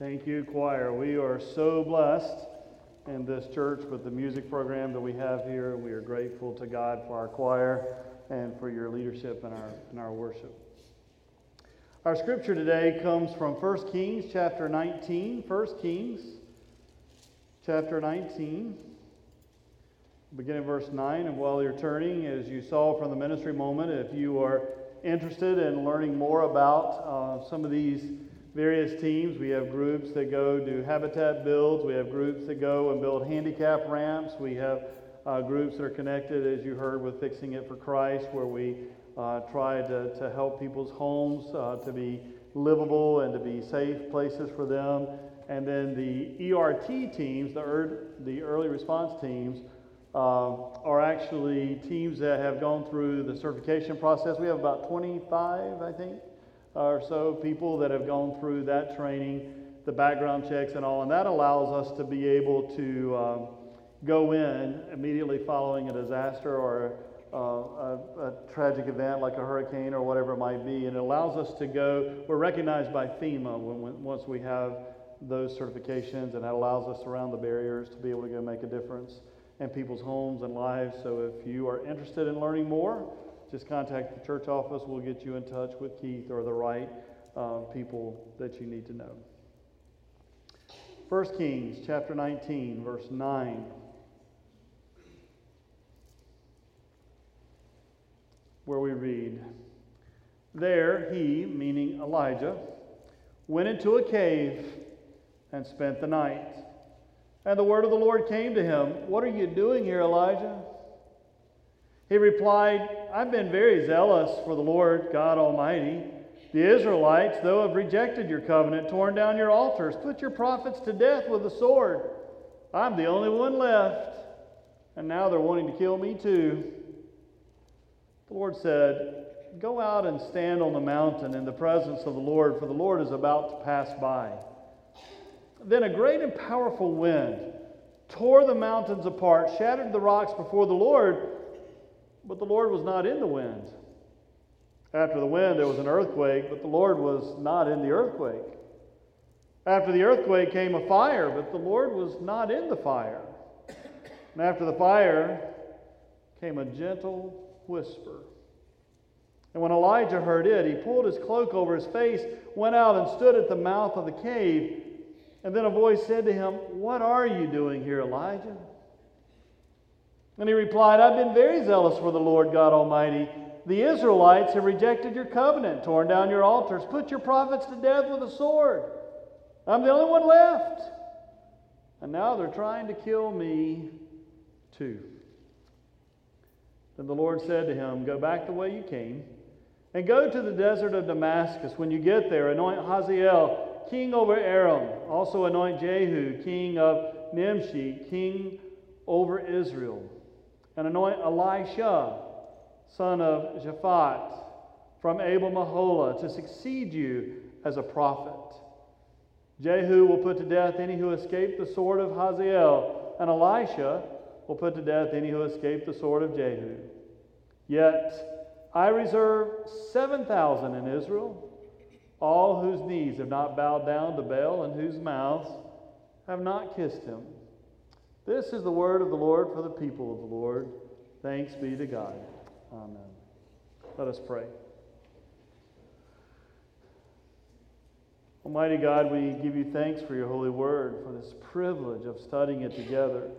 Thank you, choir. We are so blessed in this church with the music program that we have here. We are grateful to God for our choir and for your leadership in our, in our worship. Our scripture today comes from 1 Kings chapter 19. 1 Kings chapter 19, beginning verse 9. And while you're turning, as you saw from the ministry moment, if you are interested in learning more about uh, some of these various teams. We have groups that go do habitat builds. We have groups that go and build handicap ramps. We have uh, groups that are connected, as you heard, with Fixing It for Christ, where we uh, try to, to help people's homes uh, to be livable and to be safe places for them. And then the ERT teams, the, er, the early response teams, uh, are actually teams that have gone through the certification process. We have about 25, I think, or so people that have gone through that training, the background checks and all, and that allows us to be able to um, go in immediately following a disaster or uh, a, a, tragic event like a hurricane or whatever it might be, and it allows us to go. We're recognized by FEMA when, when, once we have those certifications, and that allows us around the barriers to be able to go make a difference in people's homes and lives. So if you are interested in learning more, just contact the church office. We'll get you in touch with Keith or the right uh, people that you need to know. 1 Kings chapter 19, verse 9. Where we read, There he, meaning Elijah, went into a cave and spent the night. And the word of the Lord came to him, What are you doing here, Elijah? He replied, I've been very zealous for the Lord God Almighty. The Israelites, though, have rejected your covenant, torn down your altars, put your prophets to death with the sword. I'm the only one left, and now they're wanting to kill me too. The Lord said, Go out and stand on the mountain in the presence of the Lord, for the Lord is about to pass by. Then a great and powerful wind tore the mountains apart, shattered the rocks before the Lord but the Lord was not in the wind. After the wind, there was an earthquake, but the Lord was not in the earthquake. After the earthquake came a fire, but the Lord was not in the fire. And after the fire came a gentle whisper. And when Elijah heard it, he pulled his cloak over his face, went out and stood at the mouth of the cave. And then a voice said to him, What are you doing here, Elijah? And he replied, I've been very zealous for the Lord God Almighty. The Israelites have rejected your covenant, torn down your altars, put your prophets to death with a sword. I'm the only one left. And now they're trying to kill me too. Then the Lord said to him, Go back the way you came, and go to the desert of Damascus. When you get there, anoint Hazael, king over Aram. Also anoint Jehu, king of Nimshi, king over Israel and anoint Elisha, son of Shaphat, from Abel Meholah, to succeed you as a prophet. Jehu will put to death any who escape the sword of Hazael, and Elisha will put to death any who escape the sword of Jehu. Yet I reserve 7,000 in Israel, all whose knees have not bowed down to Baal and whose mouths have not kissed him. This is the word of the Lord for the people of the Lord. Thanks be to God. Amen. Let us pray. Almighty God, we give you thanks for your holy word, for this privilege of studying it together.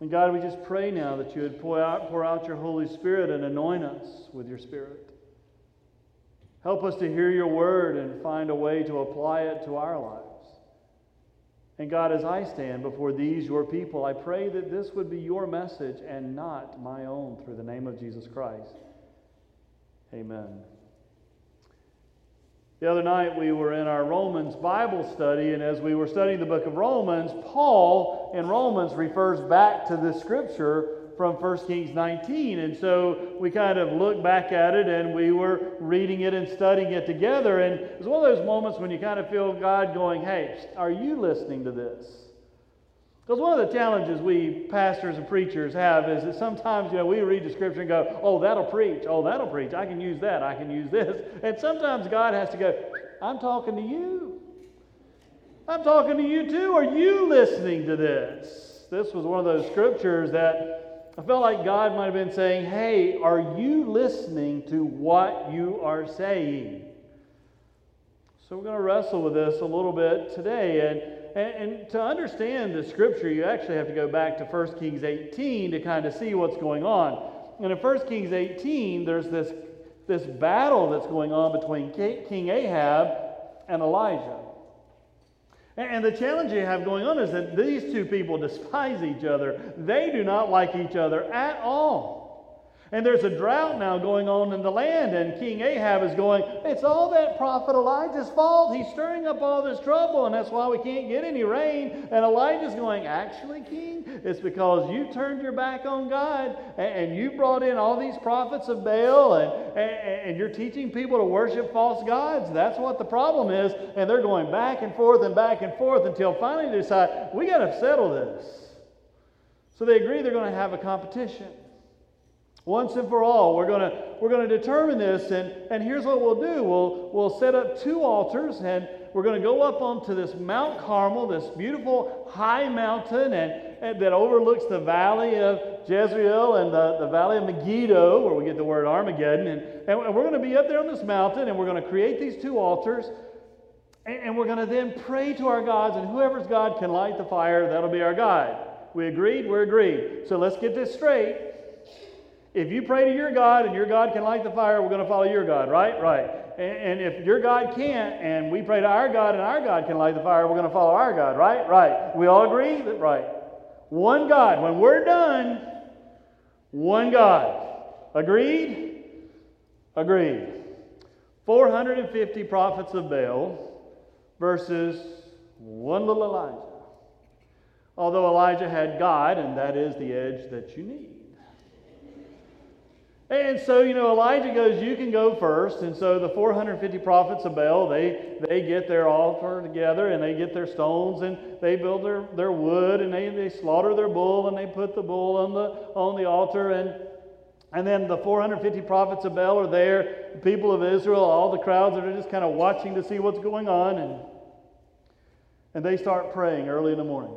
And God, we just pray now that you would pour out, pour out your Holy Spirit and anoint us with your Spirit. Help us to hear your word and find a way to apply it to our lives. And God, as I stand before these, your people, I pray that this would be your message and not my own through the name of Jesus Christ. Amen. The other night we were in our Romans Bible study, and as we were studying the book of Romans, Paul in Romans refers back to this scripture from 1 Kings 19. And so we kind of looked back at it and we were reading it and studying it together. And it was one of those moments when you kind of feel God going, hey, are you listening to this? Because one of the challenges we pastors and preachers have is that sometimes, you know, we read the scripture and go, oh, that'll preach. Oh, that'll preach. I can use that. I can use this. And sometimes God has to go, I'm talking to you. I'm talking to you too. Are you listening to this? This was one of those scriptures that I felt like God might have been saying, Hey, are you listening to what you are saying? So we're going to wrestle with this a little bit today. And, and, and, to understand the scripture, you actually have to go back to 1 Kings 18 to kind of see what's going on. And in 1 Kings 18, there's this, this battle that's going on between King Ahab and Elijah. And the challenge you have going on is that these two people despise each other. They do not like each other at all. And there's a drought now going on in the land, and King Ahab is going, It's all that prophet Elijah's fault. He's stirring up all this trouble, and that's why we can't get any rain. And Elijah's going, Actually, King, it's because you turned your back on God, and, you brought in all these prophets of Baal, and, and, and you're teaching people to worship false gods. That's what the problem is. And they're going back and forth and back and forth until finally they decide, We got to settle this. So they agree they're going to have a competition. Once and for all, we're going we're to determine this, and, and here's what we'll do. We'll, we'll set up two altars, and we're going to go up onto this Mount Carmel, this beautiful high mountain, and, and that overlooks the valley of Jezreel and the, the valley of Megiddo, where we get the word Armageddon. And, and we're going to be up there on this mountain, and we're going to create these two altars, and, and we're going to then pray to our gods, and whoever's God can light the fire, that'll be our God. We agreed? We're agreed. So let's get this straight. If you pray to your God and your God can light the fire, we're going to follow your God, right? Right. And, and if your God can't, and we pray to our God and our God can light the fire, we're going to follow our God, right? Right. We all agree? That, right. One God. When we're done, one God. Agreed? Agreed. 450 prophets of Baal versus one little Elijah. Although Elijah had God, and that is the edge that you need. And so, you know, Elijah goes, You can go first. And so the 450 prophets of Baal, they, they get their altar together and they get their stones and they build their, their wood and they, they slaughter their bull and they put the bull on the, on the altar. And, and then the 450 prophets of Baal are there, the people of Israel, all the crowds that are just kind of watching to see what's going on. And, and they start praying early in the morning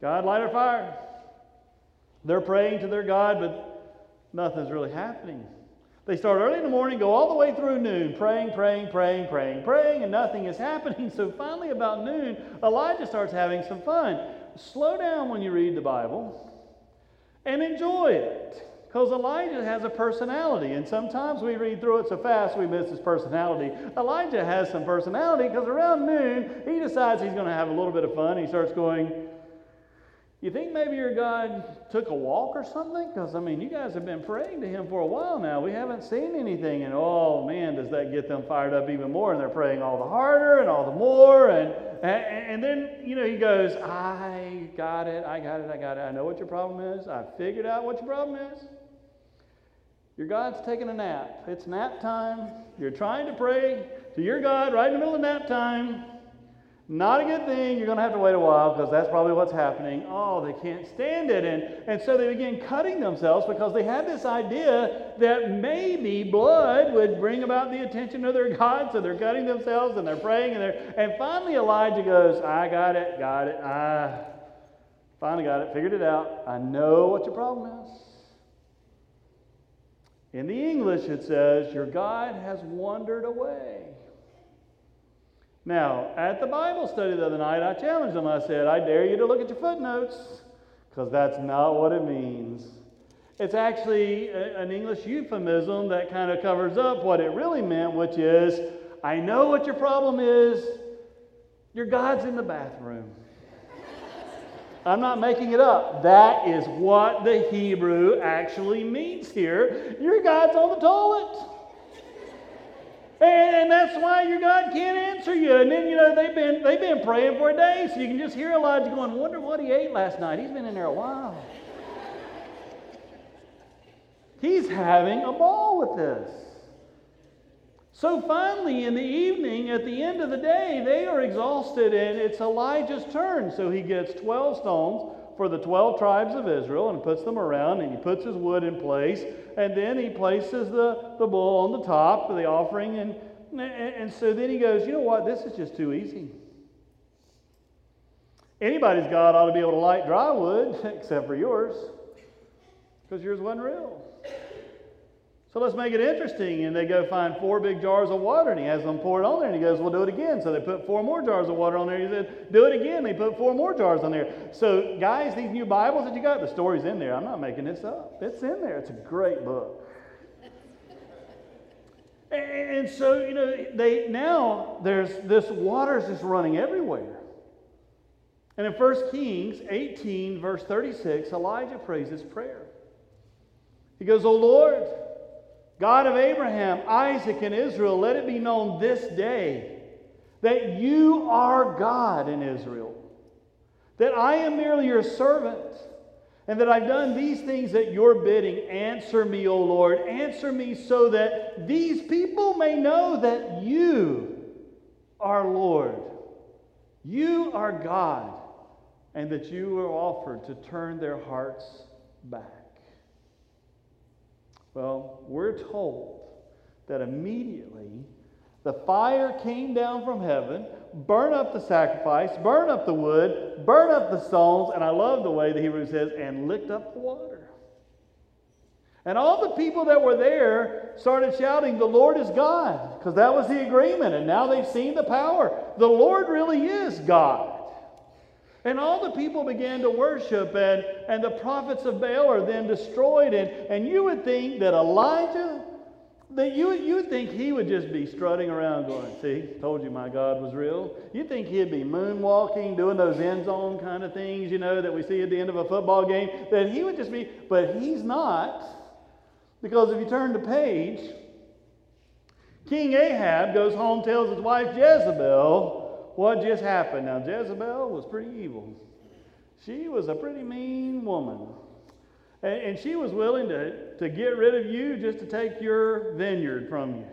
God, light our fire. They're praying to their God, but nothing's really happening. They start early in the morning, go all the way through noon, praying, praying, praying, praying, praying, and nothing is happening. So finally, about noon, Elijah starts having some fun. Slow down when you read the Bible and enjoy it. Because Elijah has a personality, and sometimes we read through it so fast we miss his personality. Elijah has some personality because around noon he decides he's going to have a little bit of fun. He starts going, you think maybe your God took a walk or something? Because, I mean, you guys have been praying to Him for a while now. We haven't seen anything. And, oh, man, does that get them fired up even more? And they're praying all the harder and all the more. And, and, and then, you know, He goes, I got it. I got it. I got it. I know what your problem is. I figured out what your problem is. Your God's taking a nap. It's nap time. You're trying to pray to your God right in the middle of nap time. Not a good thing. You're going to have to wait a while because that's probably what's happening. Oh, they can't stand it. And, and so they begin cutting themselves because they had this idea that maybe blood would bring about the attention of their God. So they're cutting themselves and they're praying. And, they're, and finally, Elijah goes, I got it, got it. I finally got it, figured it out. I know what your problem is. In the English, it says, Your God has wandered away. Now, at the Bible study the other night, I challenged them. I said, I dare you to look at your footnotes, because that's not what it means. It's actually a, an English euphemism that kind of covers up what it really meant, which is, I know what your problem is. Your God's in the bathroom. I'm not making it up. That is what the Hebrew actually means here. Your God's on the toilet. That's why your God can't answer you. And then, you know, they've been, they've been praying for a day, so you can just hear Elijah going, wonder what he ate last night. He's been in there a while. He's having a ball with this. So finally, in the evening, at the end of the day, they are exhausted, and it's Elijah's turn. So he gets 12 stones for the 12 tribes of Israel and puts them around, and he puts his wood in place, and then he places the, the bull on the top the offering, and And so then he goes, You know what? This is just too easy. Anybody's God ought to be able to light dry wood, except for yours, because yours wasn't real. So let's make it interesting. And they go find four big jars of water, and he has them pour it on there, and he goes, Well, do it again. So they put four more jars of water on there. He said, Do it again. They put four more jars on there. So, guys, these new Bibles that you got, the story's in there. I'm not making this up. It's in there. It's a great book. And so, you know, they now there's this water's just running everywhere. And in 1 Kings 18, verse 36, Elijah prays this prayer. He goes, O Lord, God of Abraham, Isaac, and Israel, let it be known this day that you are God in Israel, that I am merely your servant, and that I've done these things at your bidding. Answer me, O Lord, answer me so that these people may know that you are Lord, you are God, and that you are offered to turn their hearts back. Well, we're told that immediately the fire came down from heaven, burned up the sacrifice, burn up the wood, burn up the stones, and I love the way the Hebrew says, and licked up the water. And all the people that were there started shouting, The Lord is God, because that was the agreement. And now they've seen the power. The Lord really is God. And all the people began to worship, and, and the prophets of Baal are then destroyed. And, and you would think that Elijah, that you, you think he would just be strutting around going, See, told you my God was real. You think he'd be moonwalking, doing those end zone kind of things, you know, that we see at the end of a football game. That he would just be, but he's not. Because if you turn the page, King Ahab goes home, tells his wife Jezebel, what just happened. Now, Jezebel was pretty evil. She was a pretty mean woman. And, and she was willing to, to get rid of you just to take your vineyard from you.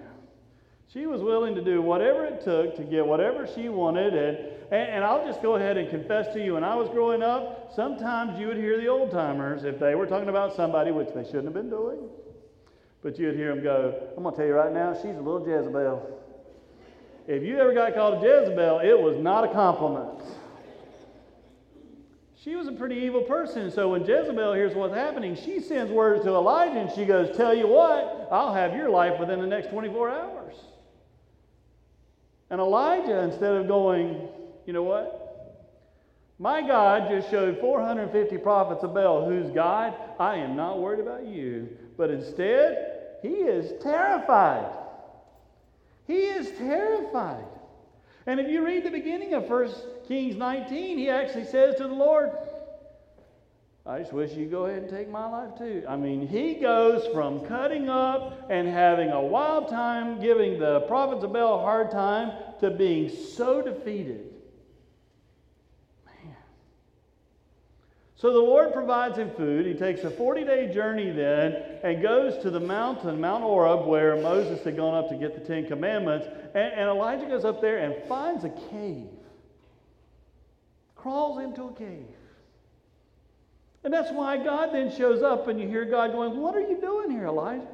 She was willing to do whatever it took to get whatever she wanted. And, and, and, I'll just go ahead and confess to you, when I was growing up, sometimes you would hear the old timers, if they were talking about somebody, which they shouldn't have been doing, but you'd hear them go, I'm going to tell you right now, she's a little Jezebel. If you ever got called a Jezebel, it was not a compliment. She was a pretty evil person. So when Jezebel hears what's happening, she sends words to Elijah and she goes, Tell you what, I'll have your life within the next 24 hours. And Elijah, instead of going, You know what? My God just showed 450 prophets of Baal who's God. I am not worried about you. But instead, he is terrified. He is terrified. And if you read the beginning of 1 Kings 19, he actually says to the Lord, I just wish you'd go ahead and take my life too. I mean, he goes from cutting up and having a wild time, giving the prophets of Baal a hard time, to being so defeated So the Lord provides him food. He takes a 40 day journey then and goes to the mountain, Mount Horeb, where Moses had gone up to get the Ten Commandments. And, and Elijah goes up there and finds a cave, crawls into a cave. And that's why God then shows up and you hear God going, What are you doing here, Elijah?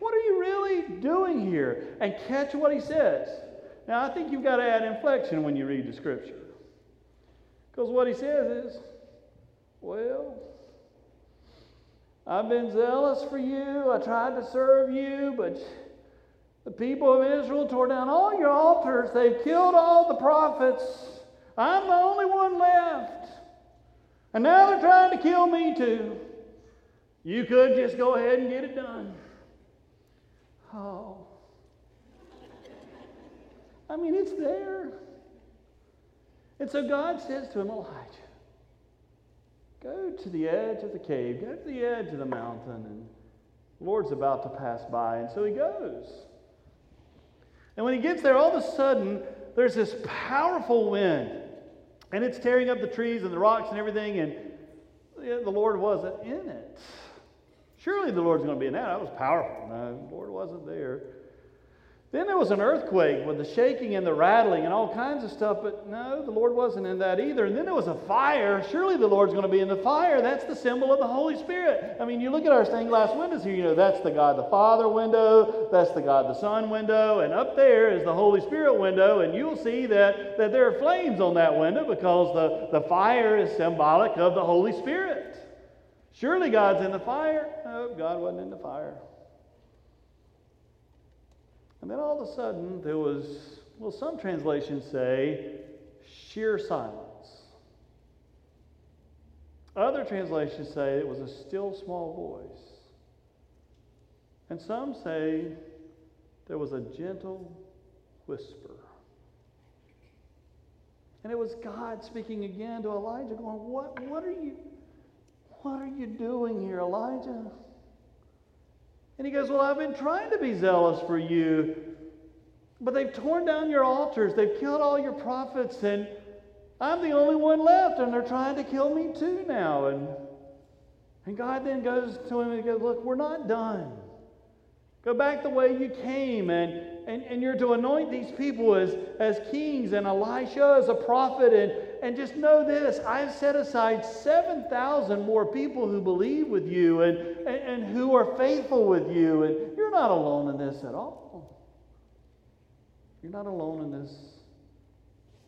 What are you really doing here? And catch what he says. Now, I think you've got to add inflection when you read the scripture. Because what he says is, well, I've been zealous for you. I tried to serve you, but the people of Israel tore down all your altars. They've killed all the prophets. I'm the only one left. And now they're trying to kill me too. You could just go ahead and get it done. Oh. I mean, it's there. And so God says to him, Elijah, Go to the edge of the cave, go to the edge of the mountain, and the Lord's about to pass by. And so he goes. And when he gets there, all of a sudden, there's this powerful wind, and it's tearing up the trees and the rocks and everything, and the Lord wasn't in it. Surely the Lord's going to be in that. That was powerful. No, the Lord wasn't there. Then there was an earthquake with the shaking and the rattling and all kinds of stuff, but no, the Lord wasn't in that either. And then there was a fire. Surely the Lord's going to be in the fire. That's the symbol of the Holy Spirit. I mean, you look at our stained glass windows here, you know, that's the God the Father window, that's the God the Son window, and up there is the Holy Spirit window, and you'll see that, that there are flames on that window because the, the fire is symbolic of the Holy Spirit. Surely God's in the fire. No, God wasn't in the fire. And then all of a sudden, there was, well, some translations say sheer silence. Other translations say it was a still small voice. And some say there was a gentle whisper. And it was God speaking again to Elijah, going, What, what are you what are you doing here, Elijah? And he goes, Well, I've been trying to be zealous for you, but they've torn down your altars, they've killed all your prophets, and I'm the only one left, and they're trying to kill me too now. And, and God then goes to him and goes, Look, we're not done. Go back the way you came, and, and, and you're to anoint these people as, as kings, and Elisha as a prophet, and, and just know this I've set aside 7,000 more people who believe with you and, and, and who are faithful with you, and you're not alone in this at all. You're not alone in this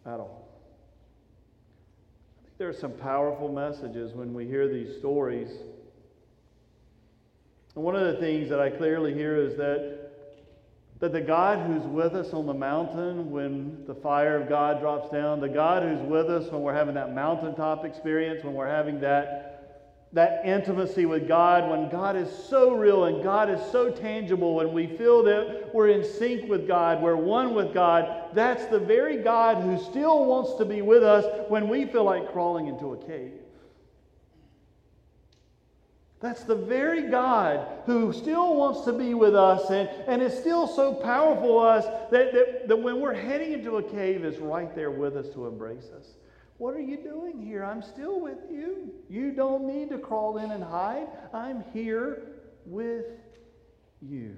at all. I think there are some powerful messages when we hear these stories. And one of the things that I clearly hear is that, that the God who's with us on the mountain when the fire of God drops down, the God who's with us when we're having that mountaintop experience, when we're having that, that intimacy with God, when God is so real and God is so tangible, and we feel that we're in sync with God, we're one with God, that's the very God who still wants to be with us when we feel like crawling into a cave. That's the very God who still wants to be with us and, and is still so powerful us that, that, that when we're heading into a cave is right there with us to embrace us. What are you doing here? I'm still with you. You don't need to crawl in and hide. I'm here with you.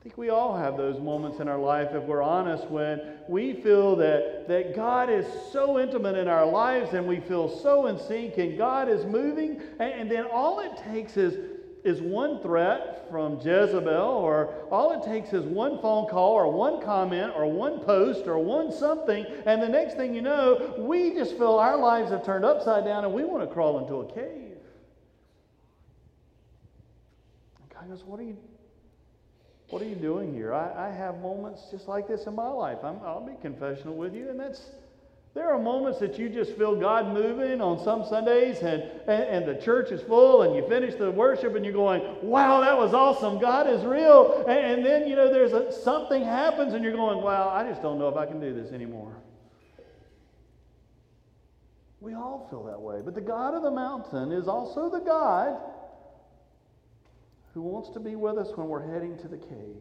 I think we all have those moments in our life, if we're honest, when we feel that, that God is so intimate in our lives and we feel so in sync and God is moving. And, and then all it takes is, is one threat from Jezebel, or all it takes is one phone call, or one comment, or one post, or one something. And the next thing you know, we just feel our lives have turned upside down and we want to crawl into a cave. God goes, What are you what are you doing here? I, I have moments just like this in my life. i will be confessional with you, and that's there are moments that you just feel God moving on some Sundays, and, and, and, the church is full, and you finish the worship, and you're going, "Wow, that was awesome! God is real." And, and then you know there's a, something happens, and you're going, "Wow, I just don't know if I can do this anymore." We all feel that way, but the God of the mountain is also the God who wants to be with us when we're heading to the cave.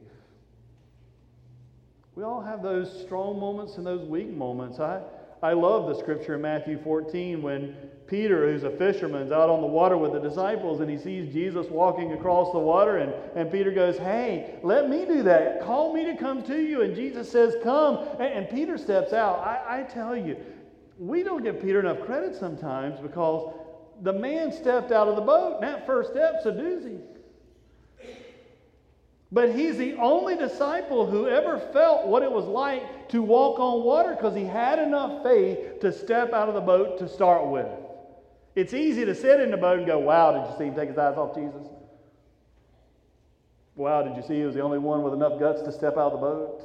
We all have those strong moments and those weak moments. I, I love the scripture in Matthew 14 when Peter, who's a fisherman, is out on the water with the disciples and he sees Jesus walking across the water. And, and Peter goes, Hey, let me do that. Call me to come to you. And Jesus says, Come. And, and Peter steps out. I, I tell you, we don't give Peter enough credit sometimes because the man stepped out of the boat, and that first step's a doozy. But he's the only disciple who ever felt what it was like to walk on water because he had enough faith to step out of the boat to start with. It's easy to sit in the boat and go, Wow, did you see him take his eyes off Jesus? Wow, did you see he was the only one with enough guts to step out of the boat?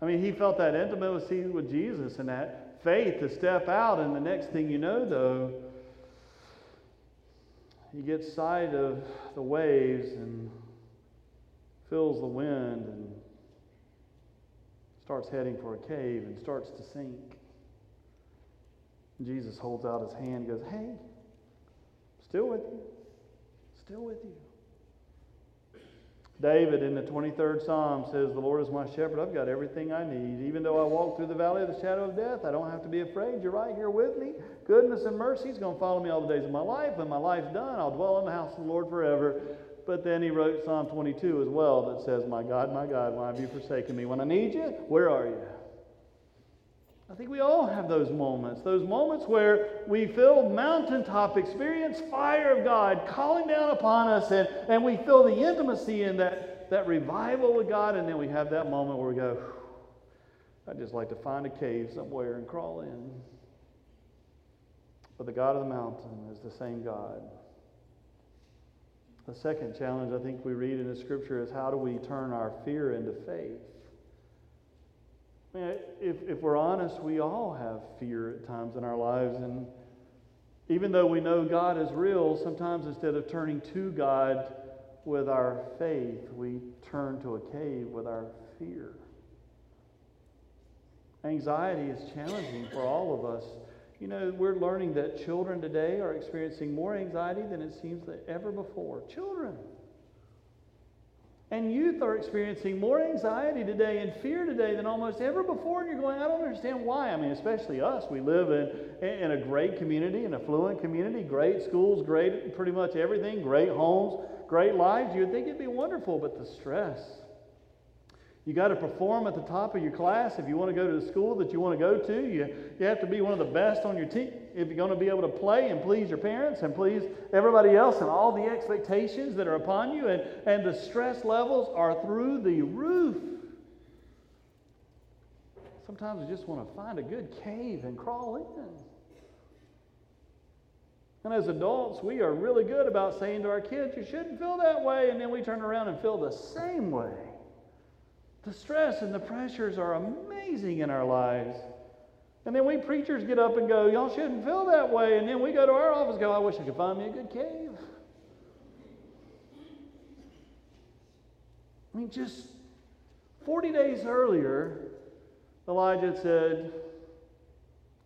I mean, he felt that intimacy with Jesus and that faith to step out, and the next thing you know, though, he gets sight of the waves and feels the wind and starts heading for a cave and starts to sink. Jesus holds out his hand and goes, Hey, still with you. Still with you. David in the 23rd Psalm says, The Lord is my shepherd. I've got everything I need. Even though I walk through the valley of the shadow of death, I don't have to be afraid. You're right here with me. Goodness and mercy is going to follow me all the days of my life. When my life's done, I'll dwell in the house of the Lord forever. but then he wrote Psalm 22 as well that says, My God, my God, why have you forsaken me? When I need you, where are you? I think we all have those moments, those moments where we feel mountaintop experience fire of God calling down upon us, and, and we feel the intimacy in that, that revival with God, and then we have that moment where we go, I'd just like to find a cave somewhere and crawl in. But the God of the mountain is the same God. The second challenge I think we read in the scripture is how do we turn our fear into faith? Mean, if, if we're honest, we all have fear at times in our lives. And even though we know God is real, sometimes instead of turning to God with our faith, we turn to a cave with our fear. Anxiety is challenging for all of us. You know, we're learning that children today are experiencing more anxiety than it seems that ever before. Children. And youth are experiencing more anxiety today and fear today than almost ever before. And you're going, I don't understand why. I mean, especially us. We live in, in a great community, an affluent community, great schools, great pretty much everything, great homes, great lives. You'd think it'd be wonderful, but the stress, you got to perform at the top of your class. If you want to go to the school that you want to go to, you, you have to be one of the best on your team. If you're going to be able to play and please your parents and please everybody else and all the expectations that are upon you, and, and the stress levels are through the roof. Sometimes we just want to find a good cave and crawl in. And as adults, we are really good about saying to our kids, you shouldn't feel that way, and then we turn around and feel the same way. The stress and the pressures are amazing in our lives. And then we preachers get up and go, Y'all shouldn't feel that way. And then we go to our office and go, I wish I could find me a good cave. I mean, just 40 days earlier, Elijah said,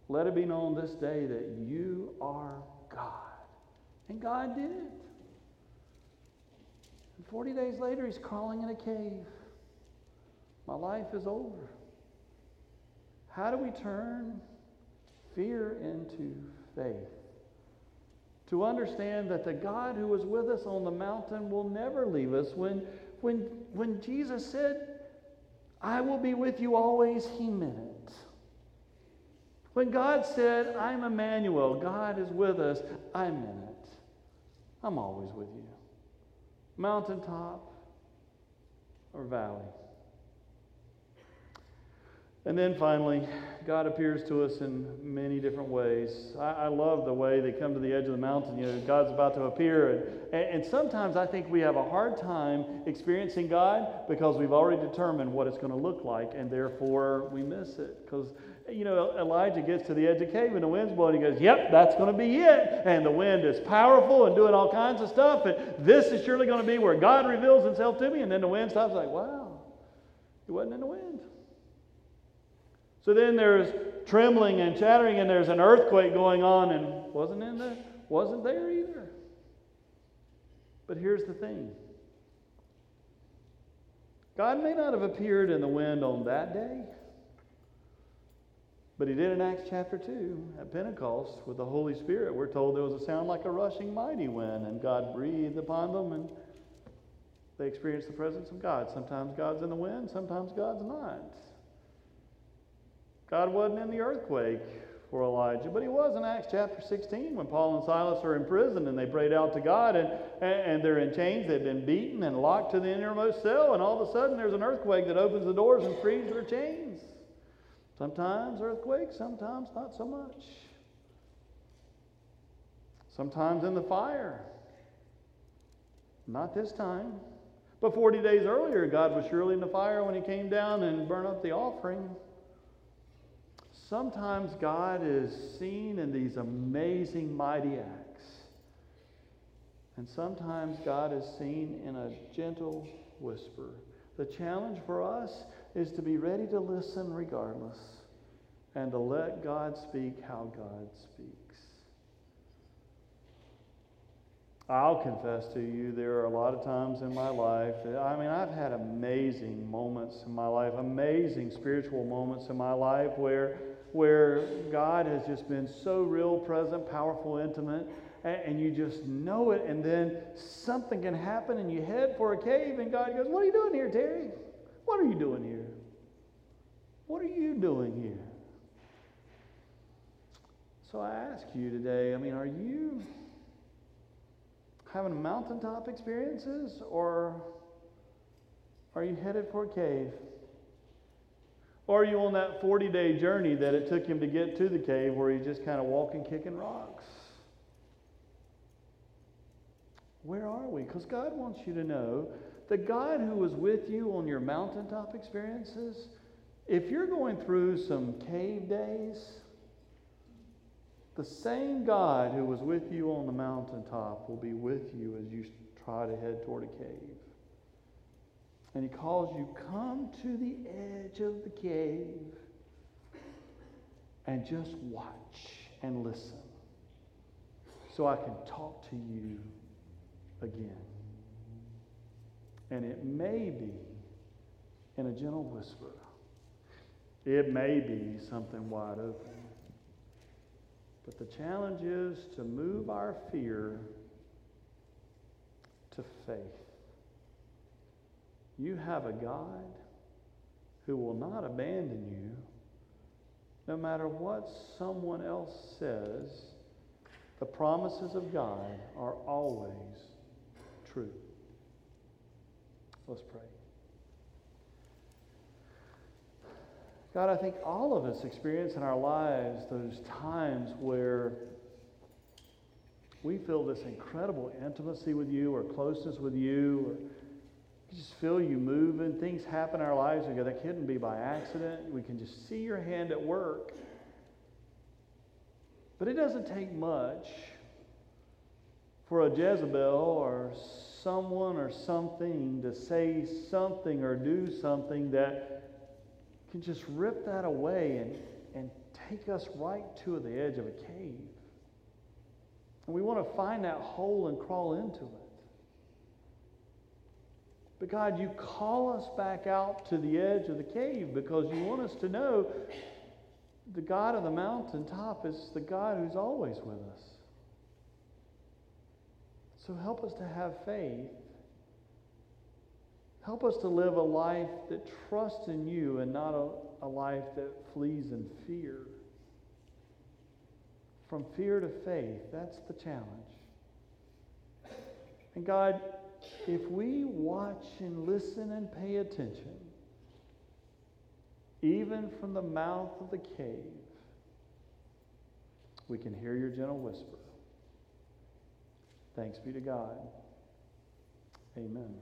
Let it be known this day that you are God. And God did. It. And 40 days later, he's crawling in a cave. My life is over. How do we turn fear into faith? To understand that the God who was with us on the mountain will never leave us. When, when, when Jesus said, I will be with you always, he meant it. When God said, I'm Emmanuel, God is with us, I meant it. I'm always with you. Mountaintop or valley. And then finally, God appears to us in many different ways. I, I, love the way they come to the edge of the mountain. You know, God's about to appear. And, and sometimes I think we have a hard time experiencing God because we've already determined what it's going to look like, and therefore we miss it. Because, you know, Elijah gets to the edge of the cave and the wind's blowing. He goes, Yep, that's going to be it. And the wind is powerful and doing all kinds of stuff. And this is surely going to be where God reveals himself to me. And then the wind stops, like, wow, he wasn't in the wind. So then there's trembling and chattering, and there's an earthquake going on, and wasn't in there, wasn't there either. But here's the thing. God may not have appeared in the wind on that day, but he did in Acts chapter 2 at Pentecost with the Holy Spirit. We're told there was a sound like a rushing mighty wind, and God breathed upon them, and they experienced the presence of God. Sometimes God's in the wind, sometimes God's not. God wasn't in the earthquake for Elijah, but he was in Acts chapter 16 when Paul and Silas are in prison and they prayed out to God and, and they're in chains. They've been beaten and locked to the innermost cell, and all of a sudden there's an earthquake that opens the doors and frees their chains. Sometimes earthquakes, sometimes not so much. Sometimes in the fire. Not this time. But 40 days earlier, God was surely in the fire when he came down and burned up the offering. Sometimes God is seen in these amazing, mighty acts. And sometimes God is seen in a gentle whisper. The challenge for us is to be ready to listen regardless and to let God speak how God speaks. I'll confess to you, there are a lot of times in my life. that, I mean, I've had amazing moments in my life, amazing spiritual moments in my life where where God has just been so real, present, powerful, intimate, and, you just know it, and then something can happen and you head for a cave, and God goes, What are you doing here, Terry? What are you doing here? What are you doing here? So I ask you today, I mean, are you having mountaintop experiences or are you headed for a cave? Or are you on that 40 day journey that it took him to get to the cave where he's just kind of walking, kicking rocks? Where are we? Because God wants you to know the God who was with you on your mountaintop experiences, if you're going through some cave days, the same God who was with you on the mountaintop will be with you as you try to head toward a cave. And he calls you, come to the edge of the cave and just watch and listen so I can talk to you again. And it may be in a gentle whisper, it may be something wide open. But the challenge is to move our fear to faith. You have a God who will not abandon you no matter what someone else says. The promises of God are always true. Let's pray. God, I think all of us experience in our lives those times where we feel this incredible intimacy with you or closeness with you, or you just feel you moving. Things happen in our lives. We go, that couldn't be by accident. We can just see your hand at work. But it doesn't take much for a Jezebel or someone or something to say something or do something that can just rip that away and, and take us right to the edge of a cave. And we want to find that hole and crawl into it. But God, you call us back out to the edge of the cave because you want us to know the God of the mountaintop is the God who's always with us. So help us to have faith Help us to live a life that trusts in you and not a, a life that flees in fear. From fear to faith, that's the challenge. And God, if we watch and listen and pay attention, even from the mouth of the cave, we can hear your gentle whisper. Thanks be to God. Amen.